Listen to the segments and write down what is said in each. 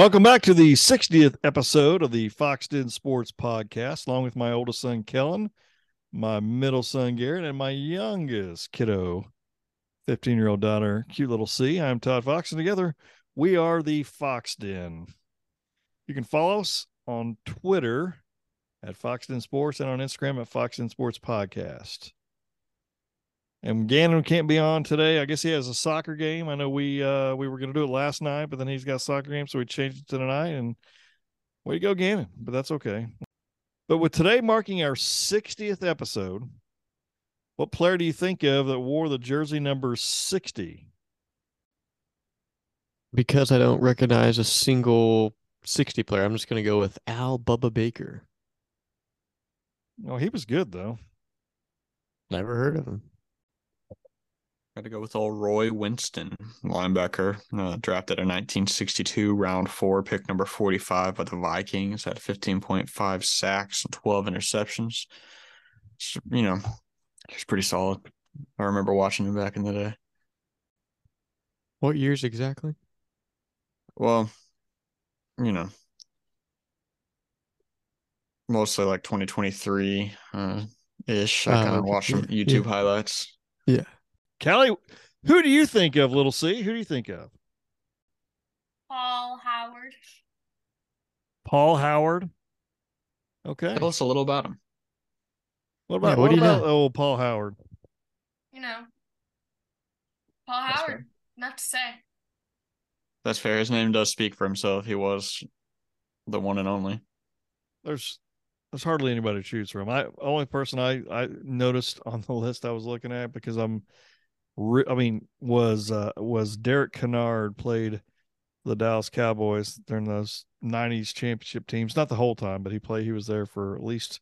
Welcome back to the 60th episode of the Fox Den Sports Podcast, along with my oldest son, Kellen, my middle son, Garrett, and my youngest kiddo, 15 year old daughter, cute little C. I'm Todd Fox, and together we are the Fox Den. You can follow us on Twitter at Fox Den Sports and on Instagram at Fox Den Sports Podcast. And Gannon can't be on today. I guess he has a soccer game. I know we uh we were gonna do it last night, but then he's got a soccer game, so we changed it to tonight. And way to go, Gannon. But that's okay. But with today marking our 60th episode, what player do you think of that wore the jersey number 60? Because I don't recognize a single 60 player, I'm just going to go with Al Bubba Baker. Oh, he was good though. Never heard of him. Got to go with old Roy Winston, linebacker, uh, drafted in 1962, round four, pick number 45 by the Vikings, had 15.5 sacks and 12 interceptions. So, you know, he's pretty solid. I remember watching him back in the day. What years exactly? Well, you know, mostly like 2023 uh, ish. I Oh, kind of watched some Yeah, YouTube yeah. highlights. Callie, who do you think of, little C? Who do you think of? Paul Howard. Paul Howard. Okay. Tell us a little about him. What about Yeah, what what, do you about know? old Paul Howard? You know, Paul That's Howard. fair. Enough to say. That's fair. His name does speak for himself. He was the one and only. There's there's hardly anybody who shoots for him. I only person I I noticed on the list I was looking at because I'm, re- I mean, was uh was Derek Kennard played the Dallas Cowboys during those '90s championship teams. Not the whole time, but he played. He was there for at least,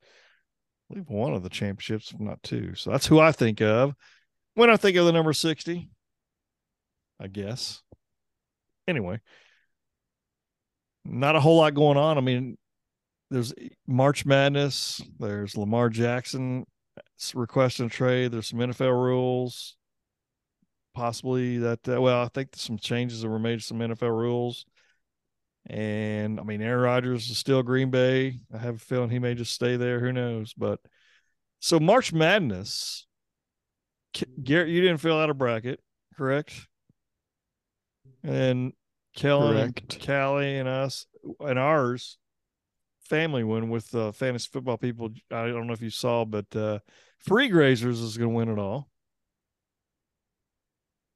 I believe, one of the championships, not two. So that's who I think of when I think of the number sixty. I guess. Anyway, not a whole lot going on. I mean, there's March Madness. There's Lamar Jackson requesting a trade. There's some NFL rules, possibly that. Uh, well, I think some changes that were made to some NFL rules. And I mean, Aaron Rodgers is still Green Bay. I have a feeling he may just stay there. Who knows? But so March Madness, Garrett, you didn't fill out a bracket, correct? And Kellen, and Correct. Callie, and us, and ours family one with uh, fantasy football people. I don't know if you saw, but uh, Free Grazers is going to win it all.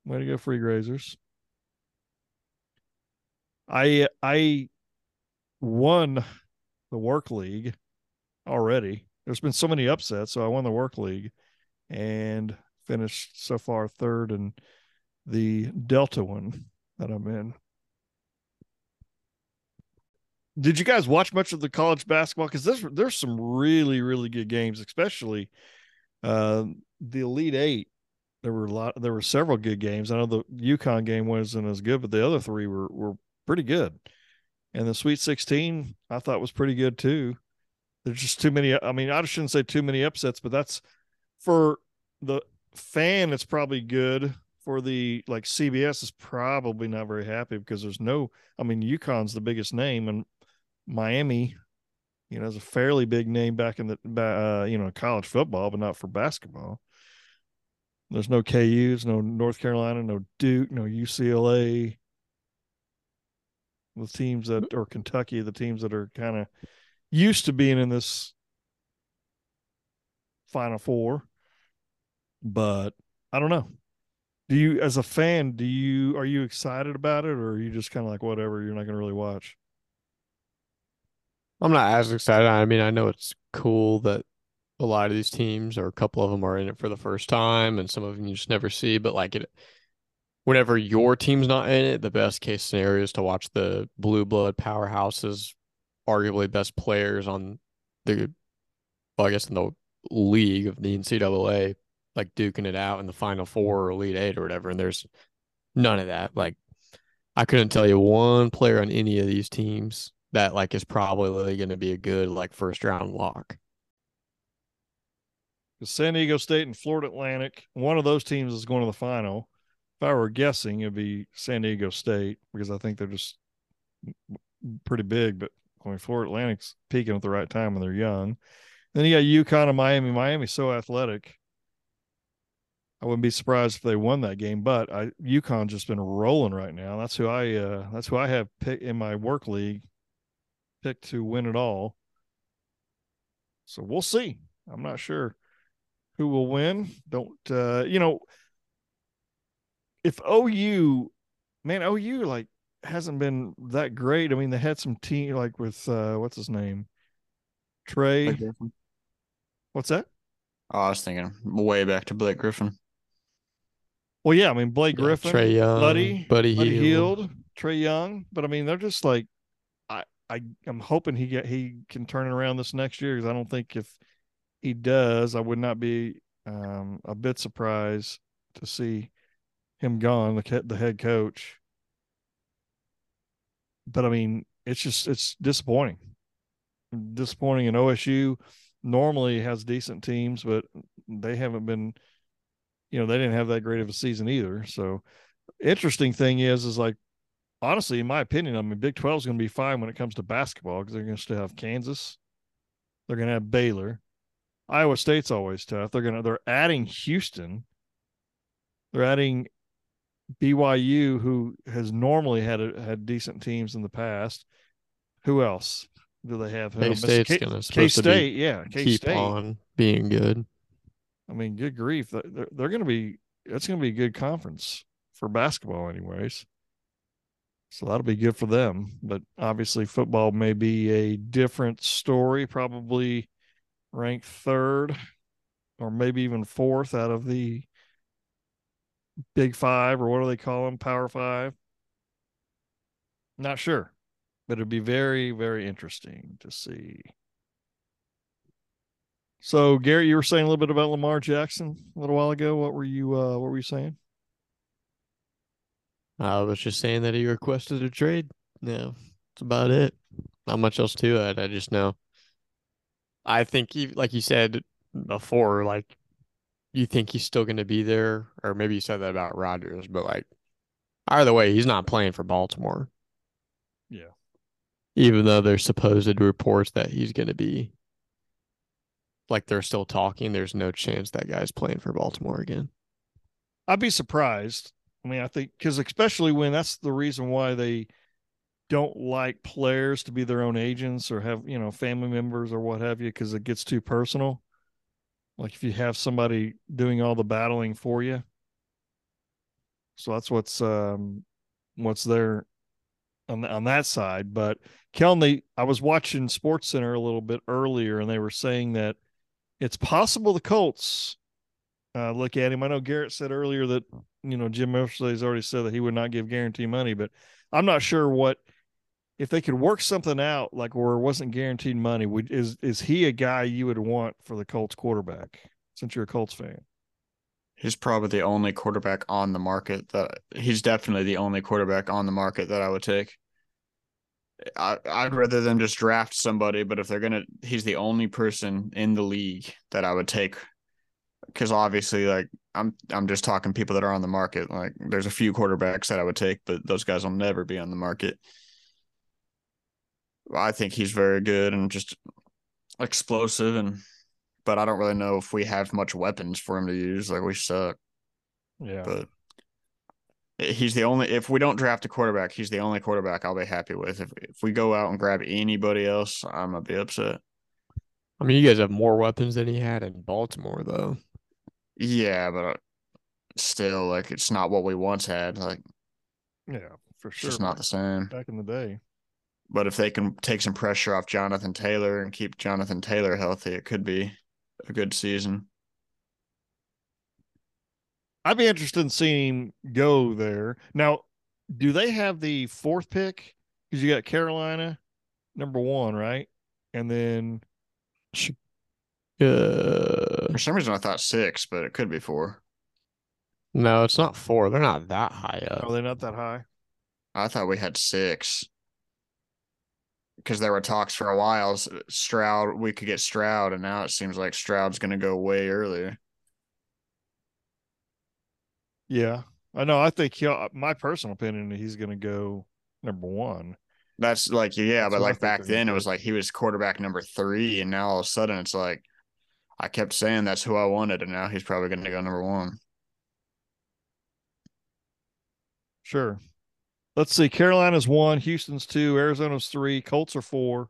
Way to go, Free Grazers! I I won the work league already. There's been so many upsets, so I won the work league and finished so far third in the Delta one that I'm in. Did you guys watch much of the college basketball? Because there's there's some really really good games, especially uh, the Elite Eight. There were a lot. There were several good games. I know the UConn game wasn't as good, but the other three were were pretty good. And the Sweet Sixteen I thought was pretty good too. There's just too many. I mean, I shouldn't say too many upsets, but that's for the fan. It's probably good. For the like CBS is probably not very happy because there's no. I mean, UConn's the biggest name, and Miami, you know, is a fairly big name back in the uh, you know college football, but not for basketball. There's no KU's, no North Carolina, no Duke, no UCLA. The teams that or Kentucky, the teams that are kind of used to being in this Final Four, but I don't know. Do you, as a fan, do you are you excited about it, or are you just kind of like whatever? You're not going to really watch. I'm not as excited. I mean, I know it's cool that a lot of these teams, or a couple of them, are in it for the first time, and some of them you just never see. But like it, whenever your team's not in it, the best case scenario is to watch the blue blood powerhouses, arguably best players on the, well, I guess in the league of the NCAA, like duking it out in the Final Four or Elite Eight or whatever. And there's none of that. Like, I couldn't tell you one player on any of these teams that like is probably going to be a good like first round lock. San Diego State and Florida Atlantic, one of those teams is going to the final. If I were guessing, it'd be San Diego State because I think they're just pretty big, but I mean, Florida Atlantic's peaking at the right time when they're young. Then you got UConn and Miami. Miami's so athletic. I wouldn't be surprised if they won that game, but I just been rolling right now. That's who I uh that's who I have picked in my work league picked to win it all. So we'll see. I'm not sure who will win. Don't uh you know if OU man OU like hasn't been that great. I mean they had some team like with uh what's his name? Trae. What's that? Oh, I was thinking way back to Blake Griffin. Well, yeah, I mean Blake Yeah, Griffin, Trae Young, Buddy, Buddy, Buddy Hield. Hield, Trae Young, but I mean they're just like I I I'm hoping he get he can turn it around this next year because I don't think if he does, I would not be um a bit surprised to see him gone, the the head coach. But I mean, it's just it's disappointing. Disappointing in OSU normally has decent teams, but they haven't been you know, they didn't have that great of a season either. So interesting thing is is like honestly, in my opinion, I mean Big 12 is going to be fine when it comes to basketball because they're going to still have Kansas. They're going to have Baylor. Iowa State's always tough. They're going to they're adding Houston. They're adding BYU, who has normally had a, had decent teams in the past. Who else do they have? K State's K gonna K supposed to be State, yeah, K keep State. on being good. I mean, good grief, they're they're, they're going to be. That's going to be a good conference for basketball, anyways. So that'll be good for them. But obviously, football may be a different story. Probably ranked third, or maybe even fourth out of the Big Five, or what do they call them? Power Five. Not sure, but it'd be very, very interesting to see. So, Gary, you were saying a little bit about Lamar Jackson a little while ago. What were you? Uh, what were you saying? I was just saying that he requested a trade. Yeah, that's about it. Not much else to it. I just know. I think, he, like you said before, like you think he's still going to be there, or maybe you said that about Rodgers, but like either way, he's not playing for Baltimore. Yeah. Even though there's supposed reports that he's going to be, like they're still talking, there's no chance that guy's playing for Baltimore again. I'd be surprised. I mean, I think because especially when that's the reason why they don't like players to be their own agents or have you know family members or what have you because it gets too personal. Like if you have somebody doing all the battling for you. So that's what's um what's there on on that side. But they I was watching Sports Center a little bit earlier, and they were saying that it's possible the Colts uh, look at him. I know Garrett said earlier that you know Jim Mercedes already said that he would not give guarantee money, but I'm not sure what if they could work something out like where it wasn't guaranteed money. Would is is he a guy you would want for the Colts quarterback? Since you're a Colts fan, He's probably the only quarterback on the market that he's definitely the only quarterback on the market that I would take. I, I'd rather them just draft somebody, but if they're gonna, he's the only person in the league that I would take. Because obviously, like I'm, I'm just talking people that are on the market. Like there's a few quarterbacks that I would take, but those guys will never be on the market. I think he's very good and just explosive, and but I don't really know if we have much weapons for him to use. Like we suck, yeah. but he's the only. If we don't draft a quarterback, he's the only quarterback I'll be happy with. If if we go out and grab anybody else, I'm gonna be upset. I mean, you guys have more weapons than he had in Baltimore, though. Yeah, but uh, still, like it's not what we once had. Like yeah, for it's sure. just not the same. back in the day. But if they can take some pressure off Jonathan Taylor and keep Jonathan Taylor healthy, it could be a good season. I'd be interested in seeing him go there. Now, do they have the fourth pick? Because you got Carolina, number one, right? And then Uh, For some reason, I thought six, but it could be four. no, it's not four. They're not that high up. are they not that high? I thought we had six because there were talks for a while. Stroud, we could get Stroud, and now it seems like Stroud's going to go way earlier. Yeah, I know. I think he. Uh, my personal opinion, he's going to go number one. That's like yeah, That's but like back then it was like he was quarterback number three, and now all of a sudden it's like I kept saying that's who I wanted, and now he's probably going to go number one. Sure. Let's see. Carolina's one, Houston's two, Arizona's three, Colts are four,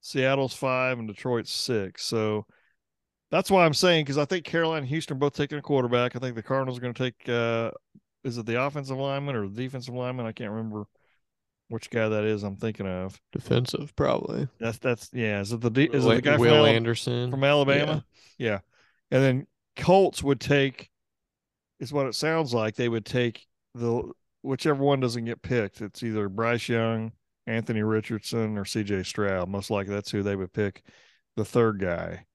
Seattle's five, and Detroit's six. So that's why I'm saying because I think Carolina and Houston are both taking a quarterback. I think the Cardinals are going to take. uh Is it the offensive lineman or the defensive lineman? I can't remember which guy that is. I'm thinking of. Defensive, probably. That's that's yeah. Is it the de- is it the guy Will from, Anderson from Alabama? Yeah. And then Colts would take is what it sounds like. They would take the whichever one doesn't get picked. It's either Bryce Young, Anthony Richardson, or CJ Stroud. Most likely that's who they would pick the third guy.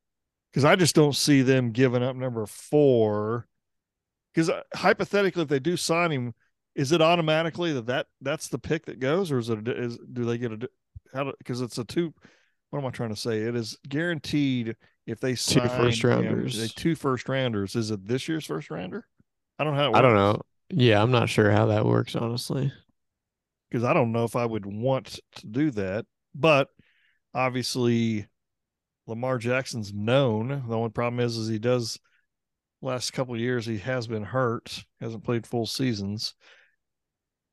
Because I just don't see them giving up number four. Because uh, hypothetically, if they do sign him, is it automatically that, that that's the pick that goes, or is it is do they get a how because it's a two? What am I trying to say? It is guaranteed if they Two sign first him, rounders. they- two first rounders. Is it this year's first rounder? I don't know how. It I don't know. Yeah, I'm not sure how that works, honestly. because I don't know if I would want to do that. But obviously, Lamar Jackson's known. The only problem is, is he does last couple of years he has been hurt, hasn't played full seasons.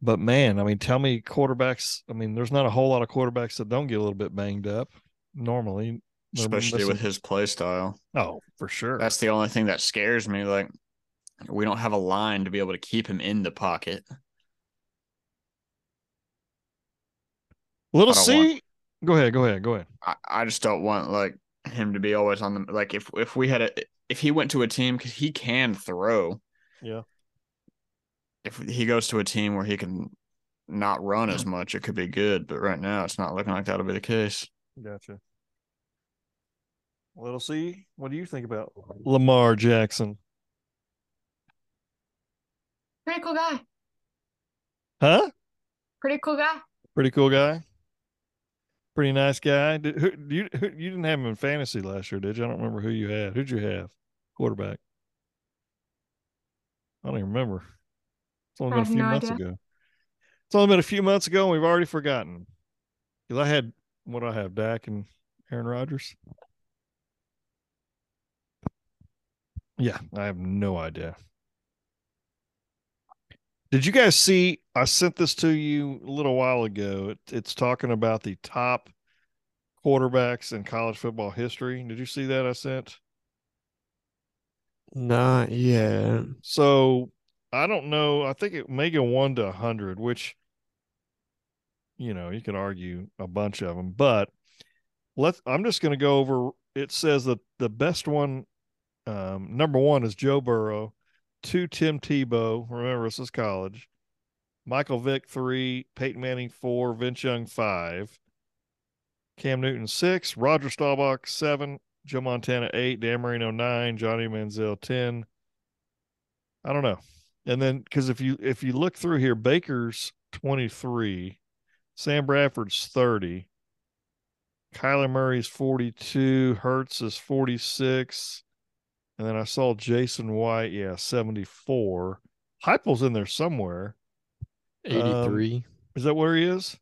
But man, I mean, tell me quarterbacks. I mean, there's not a whole lot of quarterbacks that don't get a little bit banged up normally, especially with his play style. Oh, for sure. That's the only thing that scares me. Like we don't have a line to be able to keep him in the pocket. Little I don't C. Go ahead. Go ahead. Go ahead. I, I just don't want like him to be always on the like if if we had a if he went to a team because he can throw. Yeah. If he goes to a team where he can not run as much, it could be good. But right now, it's not looking like that'll be the case. Gotcha. Little C. What do you think about Lamar Jackson? Pretty cool guy. Huh? Pretty cool guy. Pretty cool guy. Pretty nice guy. Did, who, you who, you didn't have him in fantasy last year, did you? I don't remember who you had. Who'd you have? Quarterback. I don't even remember. It's only I been a few no months idea. ago. It's only been a few months ago, and we've already forgotten. Because I had what do I have, Dak and Aaron Rodgers. Yeah, I have no idea. Did you guys see? I sent this to you a little while ago. It, it's talking about the top quarterbacks in college football history. Did you see that I sent? Not yet. So I don't know. I think it may go one to a hundred, which you know you could argue a bunch of them, but let's. I'm just going to go over. It says that the best one, um, number one is Joe Burrow, two Tim Tebow. Remember, this is college. Michael Vick three, Peyton Manning four, Vince Young five, Cam Newton six, Roger Staubach seven, Joe Montana eight, Dan Marino nine, Johnny Manziel ten. I don't know. And then because if you if you look through here, Baker's 23, Sam Bradford's 30, Kyler Murray's 42, Hurts is 46, and then I saw Jason White, yeah, 74. Heupel's in there somewhere. Um, 83. Is that where he is?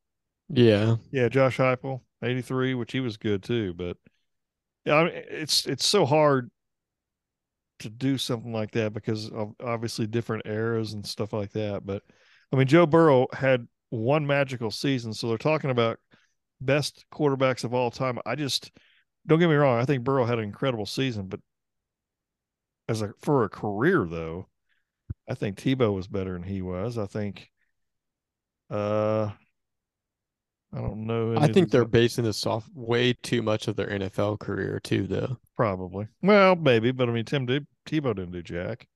yeah. Yeah, Josh Heupel, 83, which he was good too. But yeah, I mean, it's it's so hard to do something like that because of obviously different eras and stuff like that. But I mean, Joe Burrow had one magical season, so they're talking about best quarterbacks of all time. I just don't get me wrong. I think Burrow had an incredible season, but as a for a career though, I think Tebow was better than he was. I think. Uh, I don't know. I think they're basing this off way too much of their NFL career too, though. probably well, maybe, but I mean, Tim did Tebow didn't do jack.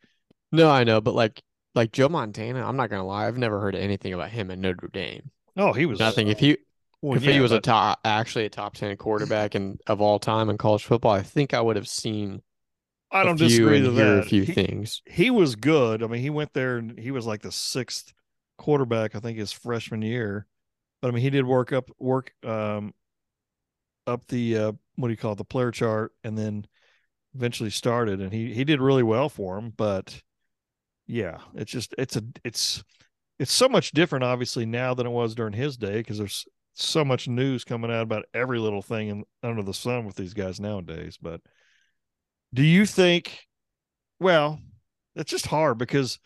No, I know, but like like Joe Montana, I'm not gonna lie, I've never heard anything about him at Notre Dame. Oh, he was. Nothing. If he well, if yeah, he was a top actually a top ten quarterback and of all time in college football, I think I would have seen I don't disagree with that. a few he, things. he was good. I mean, he went there and he was like the sixth quarterback, I think, his freshman year. But I mean, he did work up work um up the uh what do you call it, the player chart, and then eventually started, and he he did really well for him. But yeah, it's just it's a it's it's so much different, obviously, now than it was during his day because there's so much news coming out about every little thing in, under the sun with these guys nowadays. But do you think? Well, it's just hard because,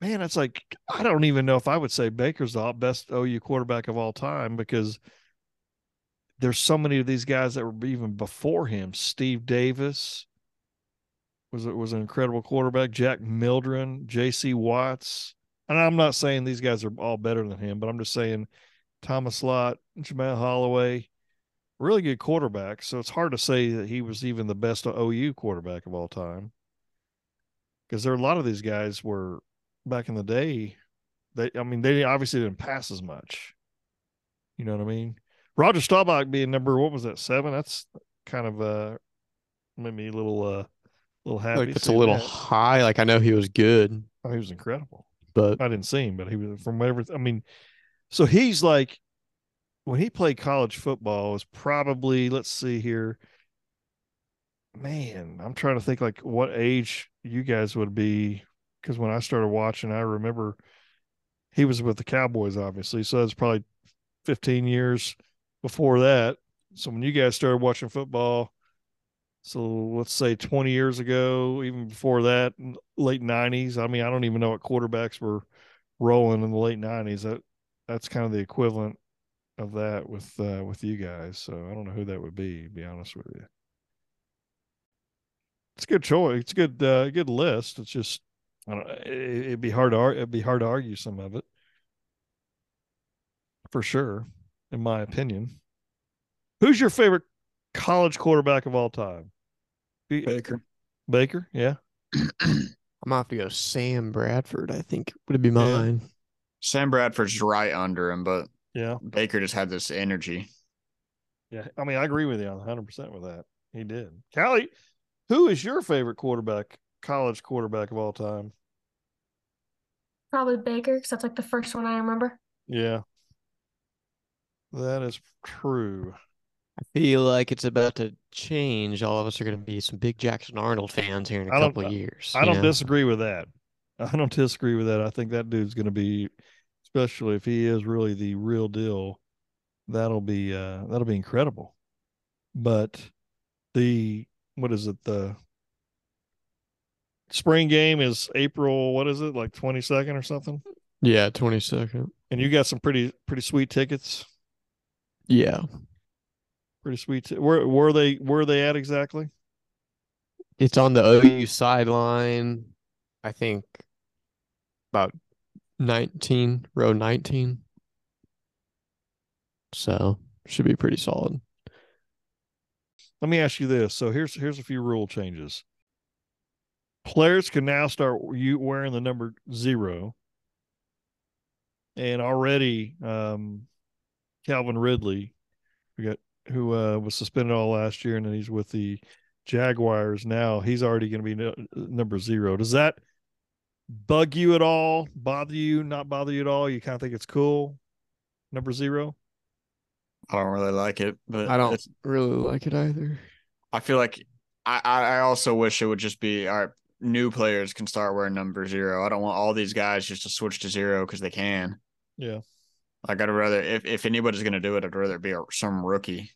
man, it's like I don't even know if I would say Baker's the best OU quarterback of all time because there's so many of these guys that were even before him. Steve Davis was was an incredible quarterback. Jack Mildren, J.C. Watts. And I'm not saying these guys are all better than him, but I'm just saying Thomas Lott, Jamelle Holieway, really good quarterback. So it's hard to say that he was even the best OU quarterback of all time. Because there are a lot of these guys were back in the day, they I mean, they obviously didn't pass as much. You know what I mean? Roger Staubach being number what was that, seven? That's kind of uh made me a little uh little happy. Like it's a little that. high. Like I know he was good, Oh, he was incredible. but I didn't see him, but he was from whatever. I mean, so he's like when he played college football was probably let's see here. Man, I'm trying to think like what age you guys would be because when I started watching, I remember he was with the Cowboys, obviously. So that's probably 15 years before that. So when you guys started watching football, so let's say 20 years ago, even before that, late 90s. I mean, I don't even know what quarterbacks were rolling in the late 90s. That that's kind of the equivalent of that with uh, with you guys. So I don't know who that would be. To be honest with you, it's a good choice. It's a good uh, good list. It's just I don't. It, it'd be hard to ar- it'd be hard to argue some of it for sure, in my opinion. Who's your favorite college quarterback of all time? Baker. Baker, yeah. I'm gonna have to go Sam Bradford. I think would be Yeah. mine. Sam Bradford's right under him, but Yeah. Baker just had this energy. Yeah. I mean, I agree with you on 100% with that. He did. Callie, who is your favorite quarterback, college quarterback of all time? Probably Baker, because that's like the first one I remember. Yeah. That is true. I feel like it's about to change. All of us are going to be some big Jackson Arnold fans here in a couple of years. I don't know? disagree with that. I don't disagree with that. I think that dude's going to be, especially if he is really the real deal, that'll be uh that'll be incredible. But the what is it the spring game is April what is it like 22nd or something? Yeah, 22nd. And you got some pretty pretty sweet tickets. Yeah. Pretty sweet. T- where where they where they at exactly? It's on the OU sideline. I think about 19, row 19. So should be pretty solid. Let me ask you this. So here's here's a few rule changes. Players can now start you wearing the number zero. And already um Calvin Ridley, we got who uh was suspended all last year and then he's with the Jaguars now. He's already going to be no, number zero. Does that bug you at all? Bother you? Not bother you at all? You kind of think it's cool? Number zero? I don't really like it, but I don't really like it either. I feel like I, I I also wish it would just be all right. New players can start wearing number zero. I don't want all these guys just to switch to zero because they can. Yeah. Like I'd rather if if anybody's gonna do it, I'd rather it be a, some rookie.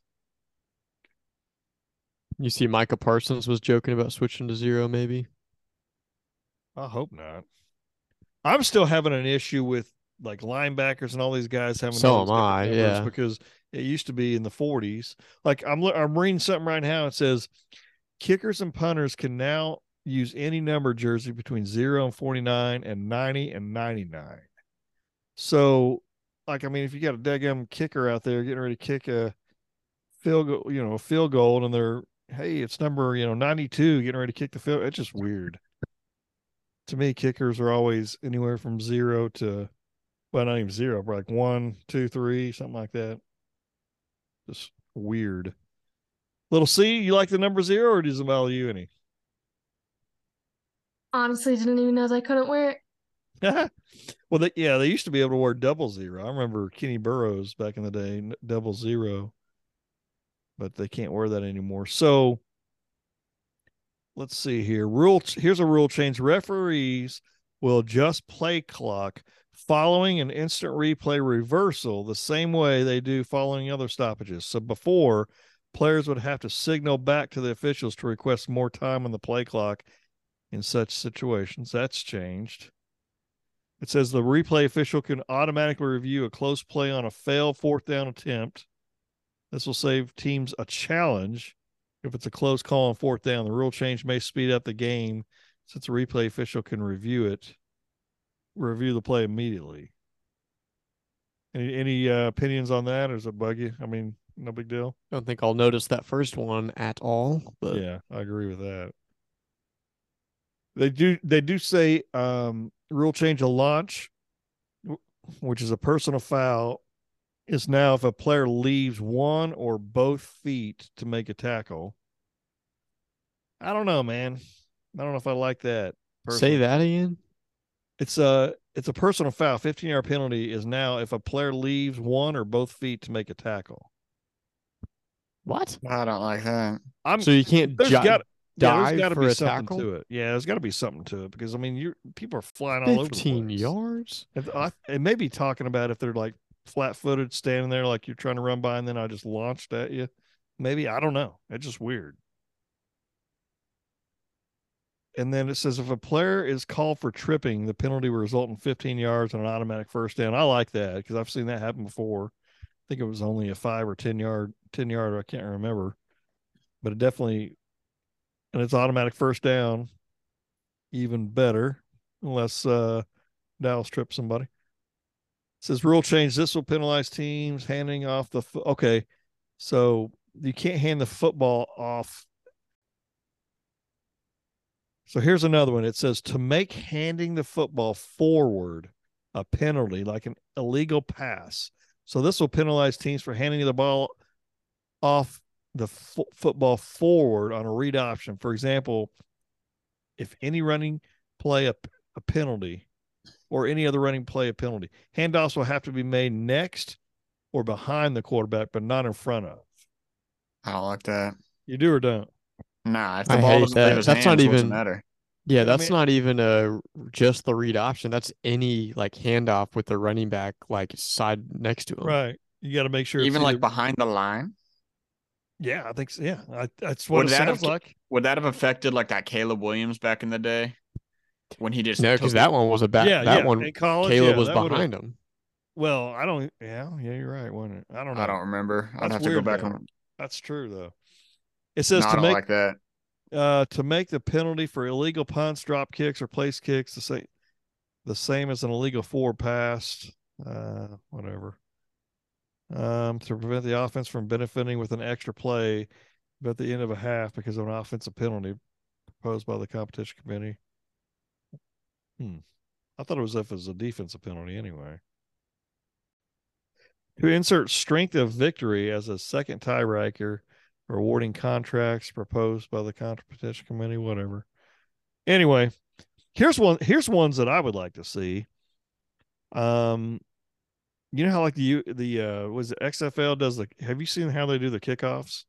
You see, Micah Parsons was joking about switching to zero, maybe. I hope not. I'm still having an issue with like linebackers and all these guys having So am I, yeah. because it used to be in the 40s. Like I'm I'm reading something right now. It says kickers and punters can now use any number jersey between 0 and 49 and 90 and 99. So like I mean if you got a daggum kicker out there getting ready to kick a field goal, you know, a field goal and they're hey, it's number, you know, 92 getting ready to kick the field. It's just weird to me, kickers are always anywhere from zero to, well, not even zero, but like one, two, three, something like that. Just weird. Little C, you like the number zero or does it bother you any? Honestly, didn't even know they couldn't wear it. well, they, yeah, they used to be able to wear double zero. I remember Kenny Burrough back in the day, double zero, but they can't wear that anymore. So let's see here. Rule here's a rule change. Referees will adjust play clock following an instant replay reversal the same way they do following other stoppages. So before, players would have to signal back to the officials to request more time on the play clock in such situations. That's changed. It says the replay official can automatically review a close play on a failed fourth down attempt. This will save teams a challenge if it's a close call on fourth down. The rule change may speed up the game since the replay official can review it, review the play immediately. Any any uh, opinions on that, or is it buggy? I mean, no big deal. I don't think I'll notice that first one at all. But Yeah, I agree with that. They do they do say um rule change a launch, which is a personal foul, is now if a player leaves one or both feet to make a tackle. I don't know, man. I don't know if I like that. say that again. It's a it's a personal foul. 15 yard penalty is now if a player leaves one or both feet to make a tackle. What? I don't like that. I'm So you can't there's ju- got yeah, dive there's got to for be a something tackle? to it. Yeah, there's got to be something to it because I mean, you people are flying all over the fifteen yards. If I, it may be talking about if they're like flat footed, standing there like you're trying to run by, and then I just launched at you. Maybe I don't know. It's just weird. And then it says if a player is called for tripping, the penalty will result in 15 yards and an automatic first down. I like that because I've seen that happen before. I think it was only a five or 10 yard, 10 yard. I can't remember, but it definitely, and it's automatic first down, even better, unless uh, Dallas trips somebody. Says rule change. This will penalize teams handing off the. Fo- okay, so you can't hand the football off. So here's another one. It says to make handing the football forward a penalty, like an illegal pass. So this will penalize teams for handing the ball off the fo- football forward on a read option. For example, if any running play a, a penalty or any other running play a penalty, handoffs will have to be made next or behind the quarterback, but not in front of. I don't like that. You do or don't? Nah, if the I ball hate doesn't that. leave his That's not hands, what's it even- matter. Yeah, I that's mean- not even a just the read option. That's any like handoff with the running back like side next to him. Right. You got to make sure. it's Even like either- behind the line. Yeah, I think so. Yeah, I, that's what Would it that sounds have- like. Would that have affected like that Caleb Williams back in the day when he just No, because that one was a back. yeah, that yeah. one, in college, Caleb yeah, was behind him. Well, I don't. Yeah, yeah, you're right. Wasn't it? I don't know. I don't remember. I'd That's have to go back though. and That's true though. It no, says I to don't make like that. uh to make the penalty for illegal punts, drop kicks, or place kicks the same the same as an illegal forward pass. Uh, whatever. Um, to prevent the offense from benefiting with an extra play at the end of a half because of an offensive penalty proposed by the competition committee. Hmm. I thought it was if it was a defensive penalty anyway. To insert strength of victory as a second tiebreaker, rewarding contracts proposed by the competition committee, whatever. Anyway, here's one. Here's ones that I would like to see. Um, you know how like the U the uh was it XFL does the have you seen how they do the kickoffs?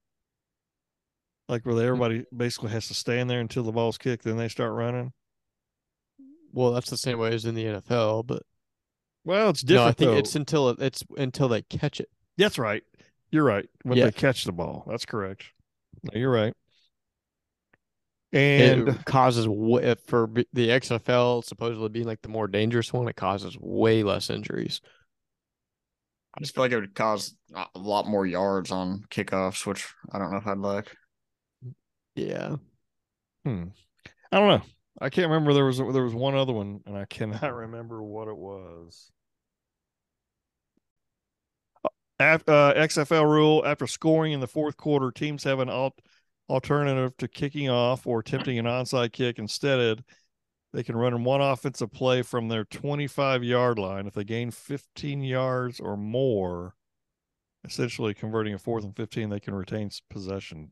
Like where they, everybody basically has to stand there until the ball's kicked, then they start running. Well, that's the same way as in the NFL, but Well, it's no, different. I think though. it's until it- it's until they catch it. That's right. You're right. When Yeah. they catch the ball, that's correct. No, you're right. And it causes for the XFL supposedly being like the more dangerous one. It causes way less injuries. I just feel like it would cause a a lot more yards on kickoffs, which I don't know if I'd like. Yeah, Hmm. I don't know. I can't remember. There was there was one other one, and I cannot remember what it was. Af- uh, XFL rule: After scoring in the fourth quarter, teams have an alt- alternative to kicking off or attempting an onside kick. Instead, they can run one offensive play from their 25 yard line. If they gain 15 yards or more, essentially converting a fourth and 15, they can retain possession.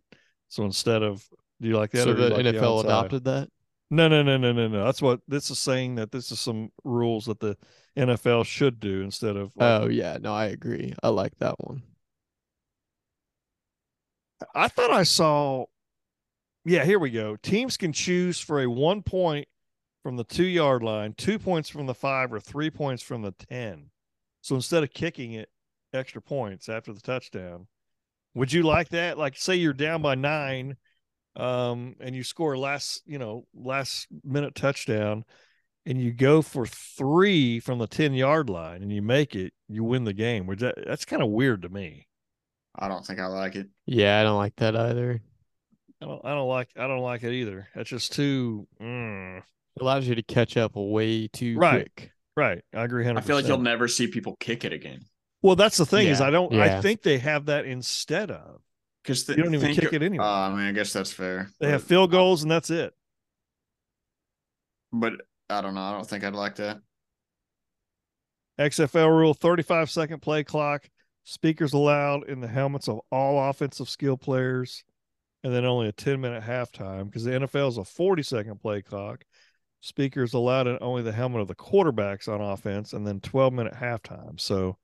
So instead of, do you like that? so or the like NFL onside? adopted that. No, no, no, no, no, no. That's what this is saying that this is some rules that the NFL should do instead of. like- Oh yeah, no, I agree. I like that one. I thought I saw. Yeah, here we go. Teams can choose for a one point from the two yard line, two points from the five, or three points from the 10. So instead of kicking it extra points after the touchdown, would you like that? Like, say you're down by nine um, and you score last, you know, last minute touchdown and you go for three from the 10 yard line and you make it, you win the game. Which that, that's kind of weird to me. I don't think I like it. Yeah, I don't like that either. I don't, I don't like, I don't like it either. That's just too, mm. It allows you to catch up way too Right. quick. right. I agree. 100%. I feel like you'll never see people kick it again well, that's the thing is I don't, I think they have that instead of, because you don't even kick it anyway. Uh, I mean, I guess that's fair. they have field goals and that's it. but I don't know. I don't think I'd like that. XFL rule 35 second play clock, speakers allowed in the helmets of all offensive skill players, and then only a 10 minute halftime because the NFL is a 40 second play clock. Speakers allowed in only the helmet of the quarterbacks on offense, and then 12 minute halftime. So,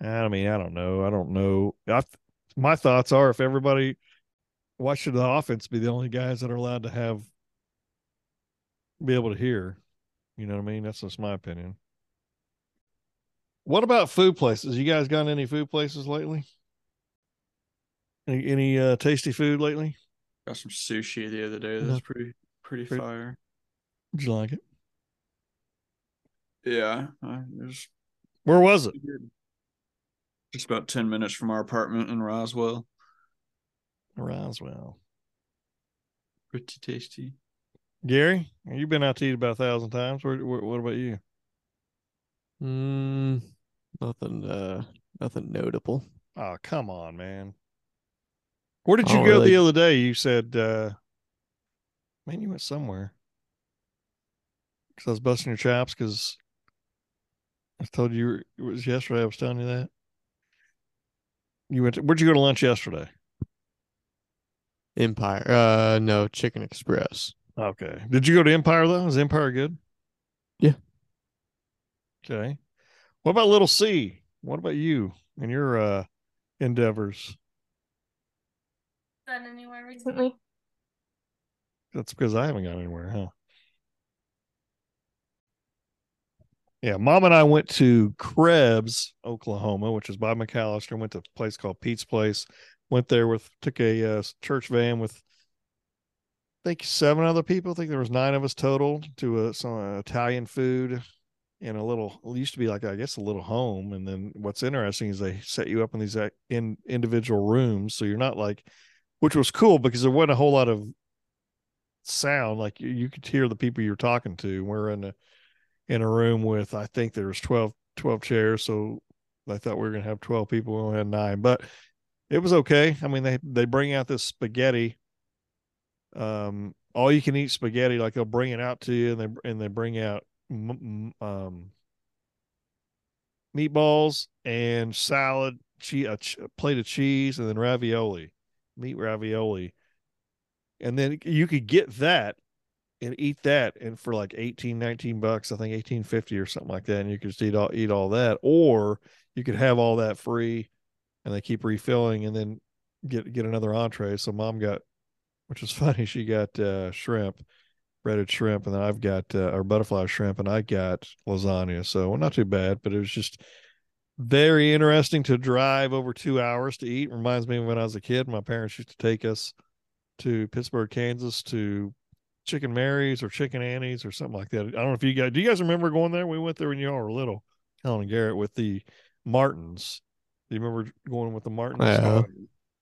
I mean, I don't know. I don't know. I, my thoughts are if everybody, why should the offense be the only guys that are allowed to have, be able to hear? You know what I mean? That's just my opinion. What about food places? You guys gone any food places lately? Any any uh, tasty food lately? Got some sushi the other day. That's pretty pretty Pretty- fire. Did you like it? Yeah, I, it was Where was it? Just about ten minutes from our apartment in Roswell. Roswell. Pretty tasty. Gary, you've been out to eat about a thousand times. Where, where, what about you? Mm, nothing. Uh, nothing notable. Oh, come on, man. Where did you go really- the other day? You said, uh, man, you went somewhere. Because I was busting your chops because I told you it was yesterday. I was telling you that. You went. To, where'd you go to lunch yesterday? Empire. Uh, no, Chicken Express. Okay. Did you go to Empire though? Is Empire good? Yeah. Okay. What about Little C? What about you and your uh endeavors? Done anywhere recently? That's because I haven't gone anywhere, huh? Yeah, mom and I went to Krebs, Oklahoma, which is by McAlester. Went to a place called Pete's Place. Went there with took a uh, church van with I think seven other people. I think there was nine of us total to a, some uh, Italian food in a little. It used to be like I guess a little home. And then what's interesting is they set you up in these uh, in individual rooms, so you're not like, which was cool because there wasn't a whole lot of sound. Like you, you could hear the people you're talking to. We're in a in a room with I think there was 12, 12 chairs, so I thought we were gonna have twelve people. We only had nine, but it was okay. I mean, they they bring out this spaghetti, um, all you can eat spaghetti. Like they'll bring it out to you, and they and they bring out um meatballs and salad, che- a, a plate of cheese, and then ravioli, meat ravioli, and then you could get that and eat that and for like 18 19 bucks i think 1850 or something like that and you could just eat all eat all that or you could have all that free and they keep refilling and then get get another entree. So mom got which is funny she got uh shrimp breaded shrimp and then i've got uh, or butterfly shrimp and i got lasagna. So well, not too bad but it was just very interesting to drive over two hours to eat. Reminds me when i was a kid my parents used to take us to pittsburg kansas to Chicken Mary's or Chicken Annie's or something like that. I don't know if you guys do you guys remember going there? We went there when y'all were little, Kellen and Garrett with the Martins. Do you remember going with the Martins? Yeah.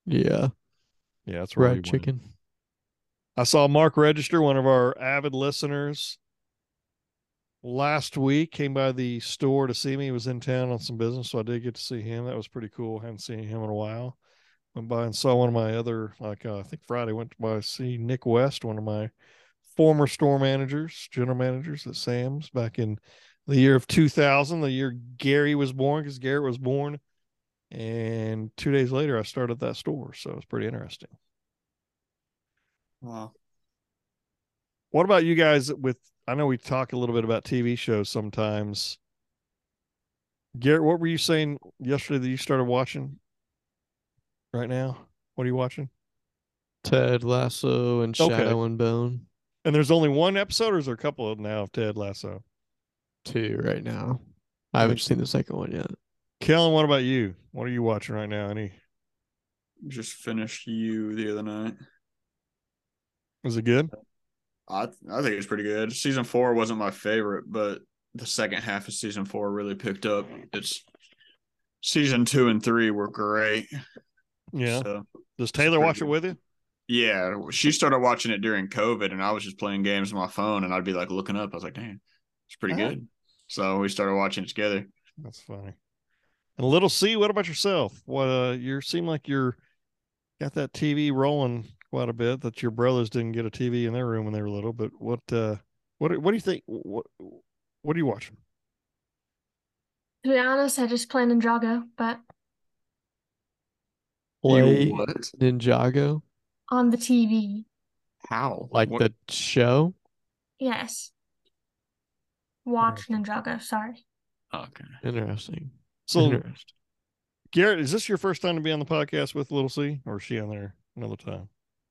Yeah, yeah, that's right. we fried went. chicken. I saw Mark Register, one of our avid listeners, last week. Came by the store to see me. He was in town on some business, so I did get to see him. That was pretty cool. Hadn't seen him in a while. Went by and saw one of my other, like uh, I think Friday went by see Nick West, one of my former store managers, general managers at Sam's back in the year of 2000, the year Gary was born, because Garrett was born. And two days later, I started that store. So it was pretty interesting. Wow. What about you guys with I know we talk a little bit about TV shows sometimes. Garrett, what were you saying yesterday that you started watching right now? What are you watching? Ted Lasso and Okay. Shadow and Bone. And there's only one episode, or is there a couple of now of Ted Lasso? Two right now. I haven't seen the second one yet. Kellen, what about you? What are you watching right now? Any? Just finished you the other night. Was it good? I I think it was pretty good. Season four wasn't my favorite, but the second half of season four really picked up. It's season two and three were great. Yeah. So, Does Taylor pretty watch it with you? Yeah, she started watching it during COVID, and I was just playing games on my phone, and I'd be like looking up. I was like, "Damn, it's pretty Uh-huh. good." So we started watching it together. That's funny. And little C, what about yourself? What uh you seem like you're got that TV rolling quite a bit that your brothers didn't get a TV in their room when they were little, but what uh what what do you think what what are you watching? To be honest, I just play Ninjago, but Play You what? Ninjago, on the TV. How? like What- the show. Yes. Watch Ninjago, sorry. Okay. Interesting. So Interesting. Garrett, is this your first time to be on the podcast with Little C, or is she on there another time?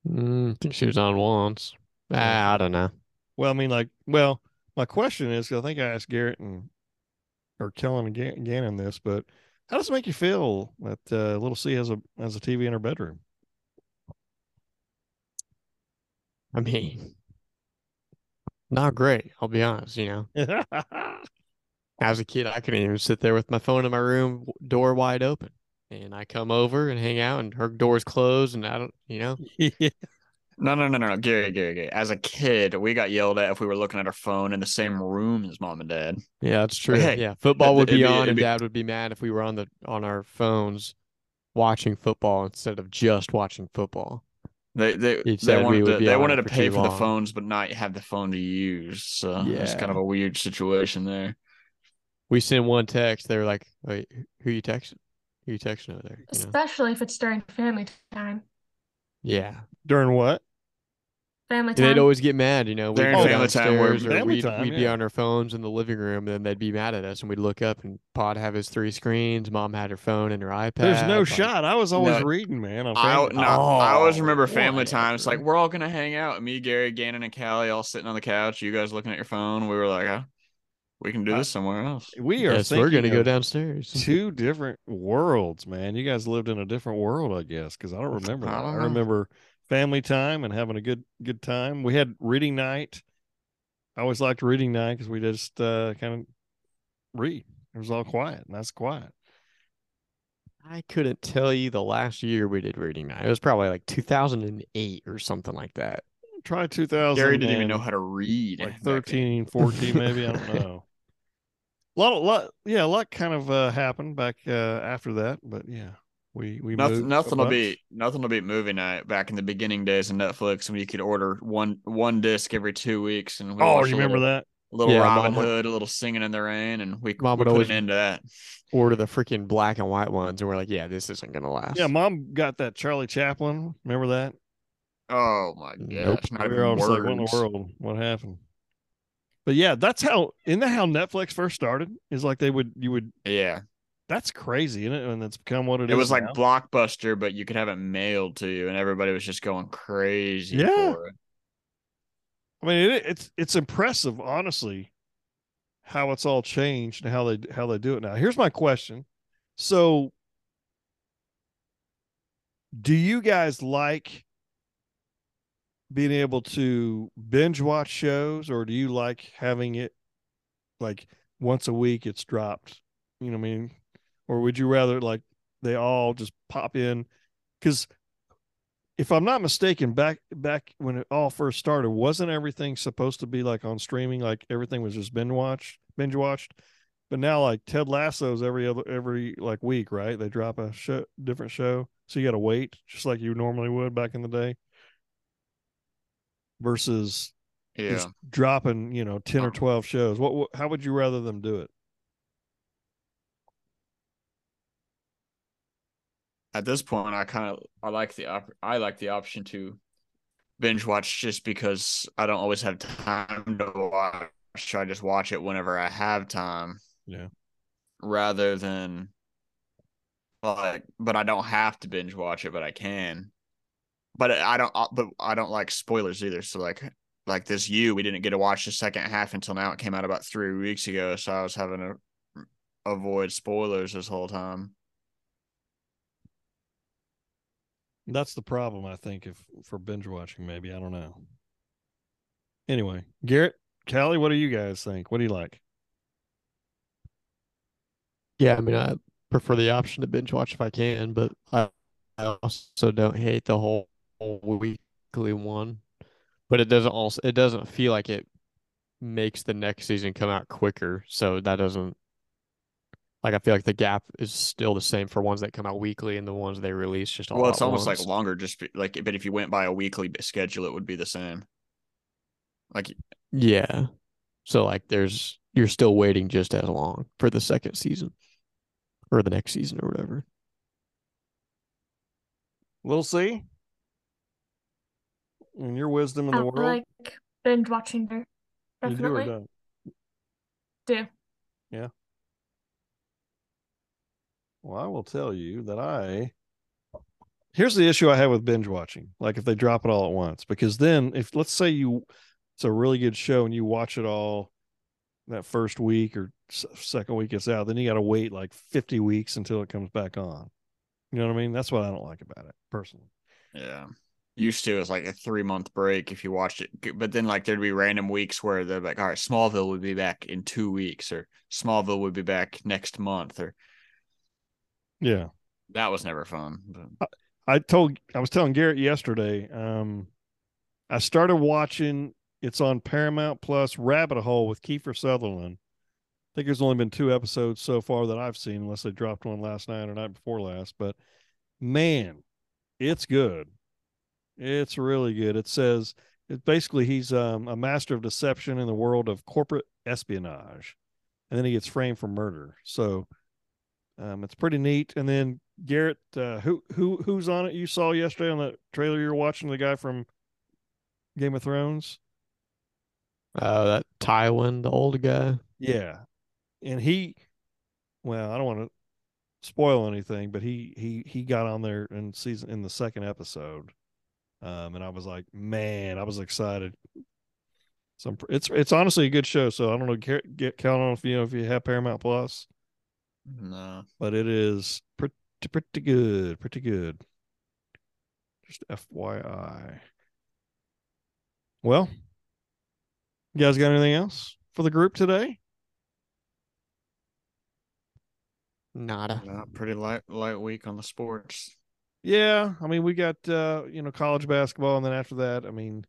Mm, I think she was on once. Ah, I don't know. Well, I mean, like, well, my question is, 'cause I think I asked Garrett and or Kellen and Gan- Gannon this, but how does it make you feel that uh, Little C has a has a TV in her bedroom? I mean, not great. I'll be honest. You know, as a kid, I couldn't even sit there with my phone in my room, door wide open, and I come over and hang out, and her door's closed, and I don't, you know, No, no, no, no, no, Gary, Gary, Gary. As a kid, we got yelled at if we were looking at our phone in the same room as mom and dad. yeah, that's true. Hey, yeah, football would be be- on, and be- dad would be mad if we were on the on our phones watching football instead of just watching football. They they He they wanted to they wanted to pay too for the phones but not have the phone to use. So it's kind of a weird situation there. We send one text, they're like, "Wait, who you texting? Who you texting over there?" You know? Especially if it's during family time. Yeah, During what? Family time. they'd always get mad, you know. We'd During go family time, we're- downstairs or Family we'd, time, we'd be yeah. on our phones in the living room, and then they'd be mad at us, and we'd look up, and Pod have his three screens, Mom had her phone and her iPad. There's no like- shot. I was always No. reading, man. On I family. no, I oh, always Oh, remember family time. It's like we're all gonna hang out. Me, Gary, Gannon, and Callie all sitting on the couch. You guys looking at your phone. We were like, huh, we can do this somewhere else. we are. Yes, we're gonna thinking go of downstairs. Two different worlds, man. You guys lived in a different world, I guess, because I don't remember I that. don't I know. remember family time and having a good good time. We had reading night. I always liked reading night because we just uh, kind of read. It was all quiet, and that's quiet. I couldn't tell you the last year we did reading night. It was probably like 2008 or something like that. Try 2000. Gary didn't even know how to read. like back 13, 14, maybe. I don't know. A lot, of, lot, yeah, a lot kind of uh, happened back uh, after that, but yeah, we we Nothing, moved a nothing will bunch. beat nothing will be movie night back in the beginning days of Netflix when you could order one one disc every two weeks and we Oh, you a remember little, that? little Yeah, Robin Mom would- Hood, a little singing in the rain, and we, Mom we would put always- an end to that. Order the freaking black and white ones, and we're like, yeah, this isn't gonna last. Yeah, mom got that Charlie Chaplin. Remember that? Oh my gosh! Nope. Not we were all even like, what in the world? What happened? But yeah, that's how. Isn't that how Netflix first started? Is like they would, you would. Yeah, That's crazy, isn't it? And it's become what it it is It was like now. Blockbuster, but you could have it mailed to you, and everybody was just going crazy Yeah. for it. I mean, it, it's it's impressive, honestly, how it's all changed and how they how they do it now. Here's my question: So, do you guys like being able to binge watch shows, or do you like having it like once a week? It's dropped. You know what I mean? Or would you rather like they all just pop in? Because if I'm not mistaken, back back when it all first started, wasn't everything supposed to be like on streaming? Like everything was just binge watched, binge watched. But now, like Ted Lasso's every other every like week, right? They drop a show, different show, so you got to wait, just like you normally would back in the day. Versus Yeah, just dropping, you know, ten or Um, twelve shows. What, what? How would you rather them do it? At this point, I kind of I like the op- I like the option to binge watch just because I don't always have time to watch. I just watch it whenever I have time. Yeah. Rather than like, but I don't have to binge watch it, but I can. But I don't. uh, But I don't like spoilers either. So like, like this you, we didn't get to watch the second half until now. It came out about three weeks ago, so I was having to avoid spoilers this whole time. That's the problem, I think, if for binge watching. Maybe I don't know. Anyway, Garrett, Callie, what do you guys think? What do you like? Yeah, I mean, I prefer the option to binge watch if I can, but I, I also don't hate the whole, whole weekly one. But it doesn't also it doesn't feel like it makes the next season come out quicker. So that doesn't like I feel like the gap is still the same for ones that come out weekly and the ones they release just all Well, at it's almost once. like longer, just be, like, but if you went by a weekly schedule, it would be the same. Like, Yeah. So like there's you're still waiting just as long for the second season or the next season or whatever. We'll see. In your wisdom in I the world, like binge watching there. you do or Definitely don't? do. Well, I will tell you that I. Here's the issue I have with binge watching. Like if they drop it all at once, because then if let's say you, it's a really good show and you watch it all that first week or second week it's out, then you got to wait like 50 weeks until it comes back on. You know what I mean? That's what I don't like about it personally. yeah. Used to, it was like a three month break if you watched it. But then, like, there'd be random weeks where they're like, all right, Smallville would be back in two weeks, or Smallville would be back next month, or Yeah. that was never fun. But I told I was telling Garrett yesterday. Um, I started watching. It's on Paramount Plus. Rabbit Hole with Kiefer Sutherland. I think there's only been two episodes so far that I've seen, unless they dropped one last night or night before last. But man, it's good. It's really good. It says it basically he's um, a master of deception in the world of corporate espionage, and then he gets framed for murder. So um, it's pretty neat. And then Garrett, uh, who who who's on it? You saw yesterday on the trailer you're watching the guy from Game of Thrones. Uh that Tywin, the old guy. Yeah, and he, well, I don't want to spoil anything, but he he he got on there in season in the second episode, um, and I was like, man, I was excited. So it's it's honestly a good show. So I don't know, get, get count on if you know if you have Paramount Plus, no. but it is pretty pretty good, pretty good. Just FYI. Well, you guys got anything else for the group today? Nada. no, pretty light light week on the sports. Yeah, I mean, we got uh, you know college basketball, and then after that, I mean,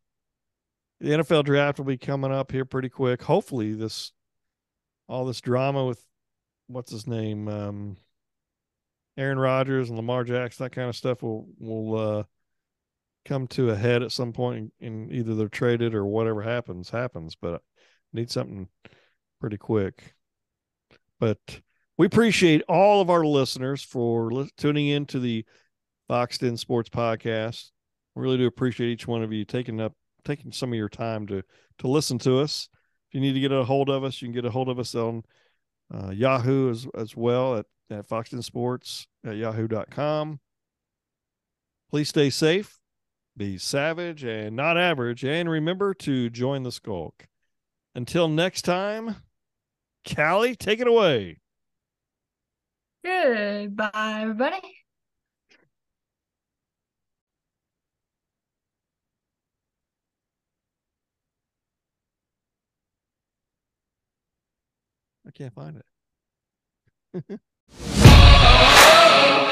the NFL draft will be coming up here pretty quick. Hopefully, this all this drama with what's his name, um, Aaron Rodgers and Lamar Jackson, that kind of stuff will will uh, come to a head at some point, and either they're traded or whatever happens happens. But I need something pretty quick. But we appreciate all of our listeners for li- tuning in to the Foxx Den Sports Podcast. We really do appreciate each one of you taking up taking some of your time to to listen to us. If you need to get a hold of us, you can get a hold of us on uh, Yahoo as as well at at FoxxDen Sports at yahoo.com. Please stay safe, be savage and not average, and remember to join the skulk. Until next time, Callie, take it away. Goodbye, everybody. can't find it.